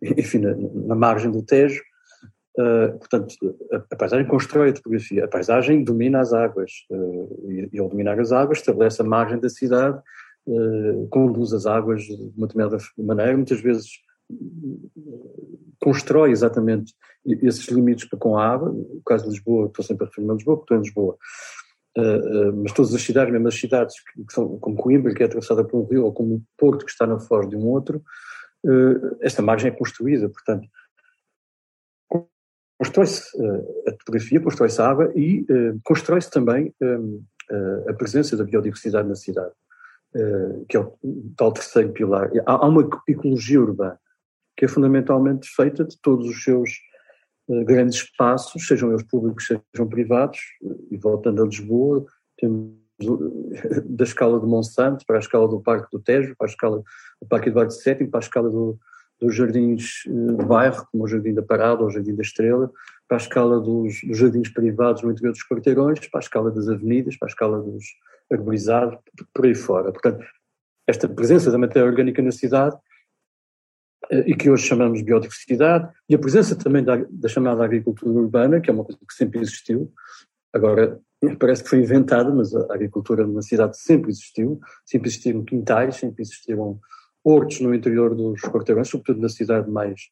enfim, na margem do Tejo. Uh, portanto, a, a, paisagem constrói a topografia, a paisagem domina as águas, uh, e, e, ao dominar as águas estabelece a margem da cidade, uh, conduz as águas de uma determinada maneira, muitas vezes constrói exatamente esses limites com a água, no caso de Lisboa, estou sempre a referir-me a Lisboa, porque estou em Lisboa, mas todas as cidades, mesmo as cidades que, que são como Coimbra, que é atravessada por um rio, ou como Porto, que está na foz de um outro, esta margem é construída, portanto, constrói-se uh, a topografia, constrói-se a água e uh, constrói-se também uh, a presença da biodiversidade na cidade, que é o tal terceiro pilar. Há, uma ecologia urbana que é fundamentalmente feita de todos os seus grandes espaços, sejam eles públicos, sejam privados, e voltando a Lisboa, temos da escala de Monsanto para a escala do Parque do Tejo, para a escala do Parque Eduardo VII, para a escala do, dos jardins eh, de bairro, como o Jardim da Parada ou o Jardim da Estrela, para a escala dos, dos, jardins privados no interior dos quarteirões, para a escala das avenidas, para a escala dos arborizados, por aí fora. Portanto, esta presença da matéria orgânica na cidade, eh, e que hoje chamamos de biodiversidade, e a presença também da, da chamada agricultura urbana, que é uma coisa que sempre existiu, agora parece que foi inventada, mas a agricultura na cidade sempre existiu, sempre existiram quintais, sempre existiram hortos no interior dos quarteirões, sobretudo na cidade mais,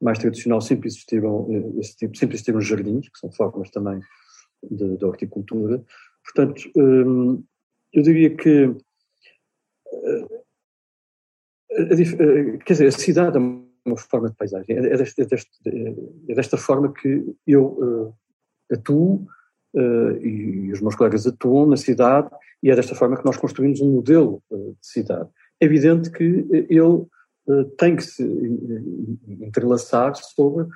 mais tradicional, sempre existiram eh, esse tipo, sempre existiram jardins, que são formas também de, de horticultura. Portanto, hum, eu diria que eh, a, quer dizer, a cidade é uma forma de paisagem, é, desta, é desta, é desta forma que eu uh, atuo uh, e, e, os meus colegas atuam na cidade e é desta forma que nós construímos um modelo uh, de cidade é evidente que eh, ele eh, tem que se entrelaçar sobre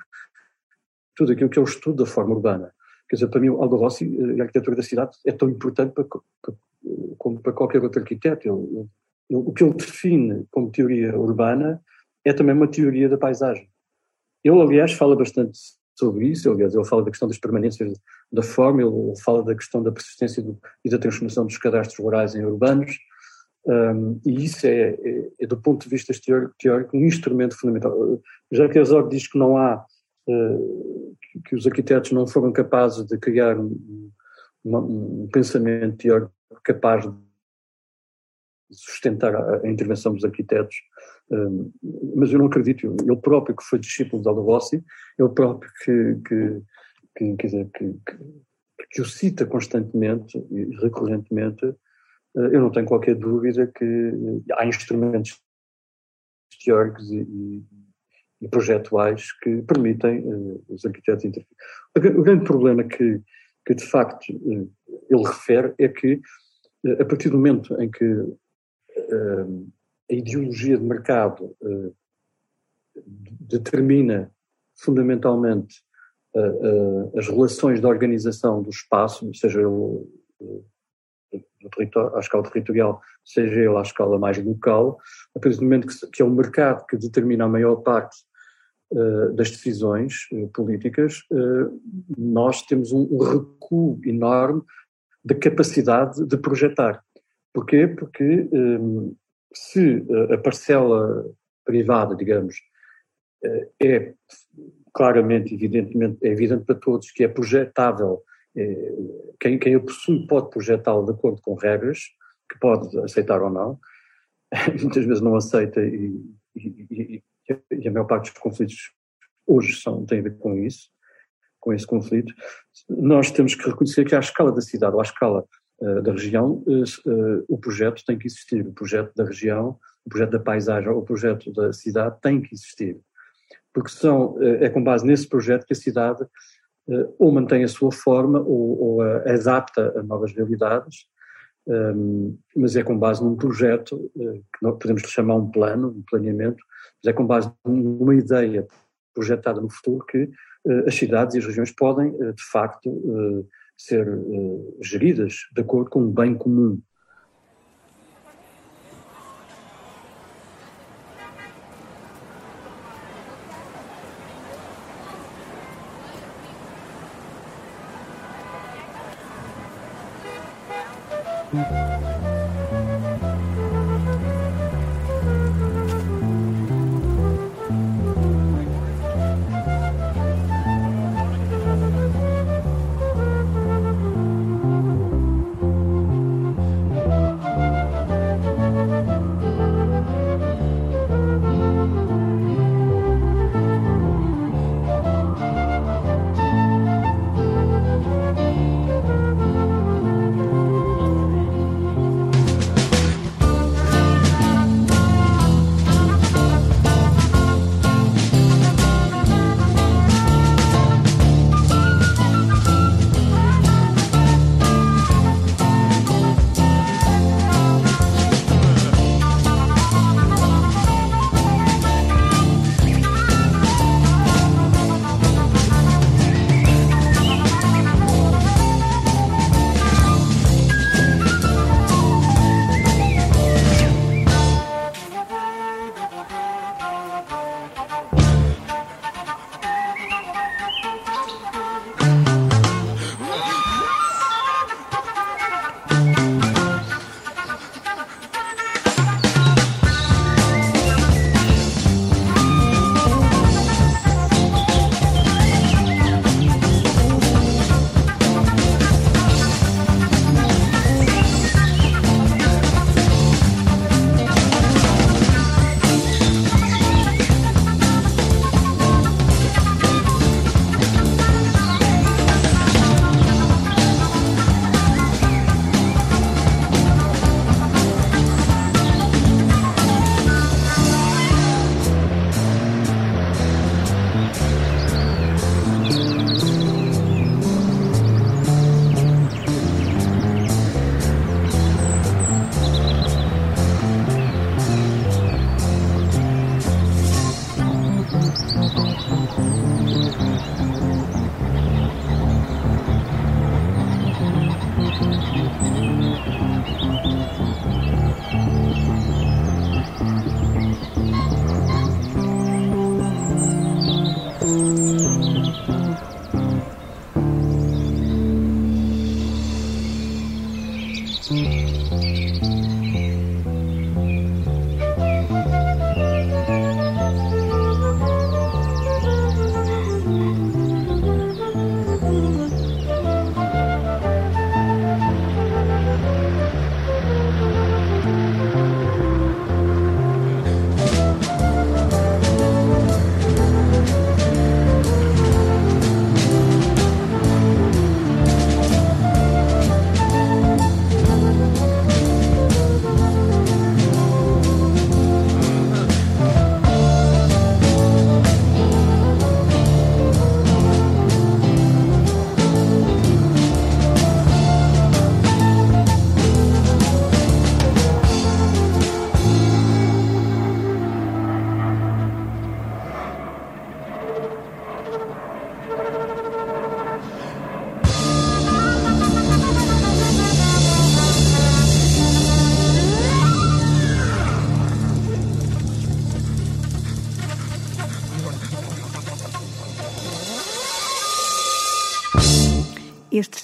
tudo aquilo que é o estudo da forma urbana. Quer dizer, para mim, Aldo Rossi eh, a arquitetura da cidade é tão importante para, para, como para qualquer outro arquiteto. Ele, ele, o que ele define como teoria urbana é também uma teoria da paisagem. Ele, aliás, fala bastante sobre isso, aliás, ele fala da questão das permanências da forma, ele fala da questão da persistência do, e da transformação dos cadastros rurais em urbanos, um, e isso é, é, é, do ponto de vista teórico, teórico, um instrumento fundamental. Já que Herzog diz que não há, uh, que os arquitetos não foram capazes de criar um, um, um pensamento teórico capaz de sustentar a, intervenção dos arquitetos, mas eu não acredito, ele próprio que foi discípulo de Aldo Rossi, ele próprio que, que, que quer dizer, que, que, que o cita constantemente e recorrentemente, eu não tenho qualquer dúvida que eh, há instrumentos teóricos e, e, projetuais que permitem uh, os arquitetos intervir. O grande problema que, que de facto uh, ele refere é que uh, a partir do momento em que a ideologia de mercado determina fundamentalmente as relações de organização do espaço, seja ele à escala territorial, seja ele à escala mais local, a partir do momento que, que é o mercado que determina a maior parte uh, das decisões uh, políticas, uh, nós temos um, um, recuo enorme da capacidade de projetar. Porquê? Porque um, se a parcela privada, digamos, é claramente, evidentemente, é evidente para todos que é projetável quem, quem o possui pode projetá-lo de acordo com regras, que pode aceitar ou não, muitas vezes não aceita e, e, e, a maior parte dos conflitos hoje são, têm a ver com isso, com esse conflito. Nós temos que reconhecer que à escala da cidade ou à escala uh, da região, uh, uh, o projeto tem que existir, o projeto da região, o projeto da paisagem ou o projeto da cidade tem que existir. Porque são, é com base nesse projeto que a cidade ou mantém a sua forma ou, ou a adapta a novas realidades, um, mas é com base num projeto, uh, que nós podemos chamar um plano, um planeamento, mas é com base numa ideia projetada no futuro que as cidades e as regiões podem, de facto, ser geridas de acordo com o bem comum. Estes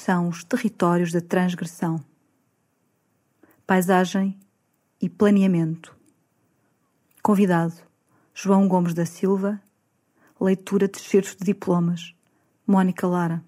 são os territórios da transgressão. Paisagem e planeamento. Convidado: João Gomes da Silva. Leitura de certos de diplomas. Mónica Lara.